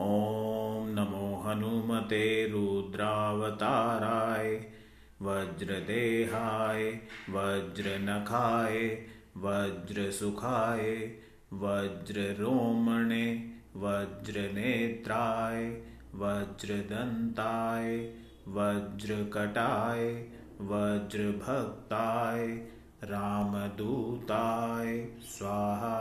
ॐ नमो हनुमते रुद्रावताराय वज्रदेहाय वज्रनखाय वज्रसुखाय वज्ररोमणे वज्रनेत्राय वज्रदन्ताय वज्रकटाय वज्रभक्ताय रामदूताय स्वाहा।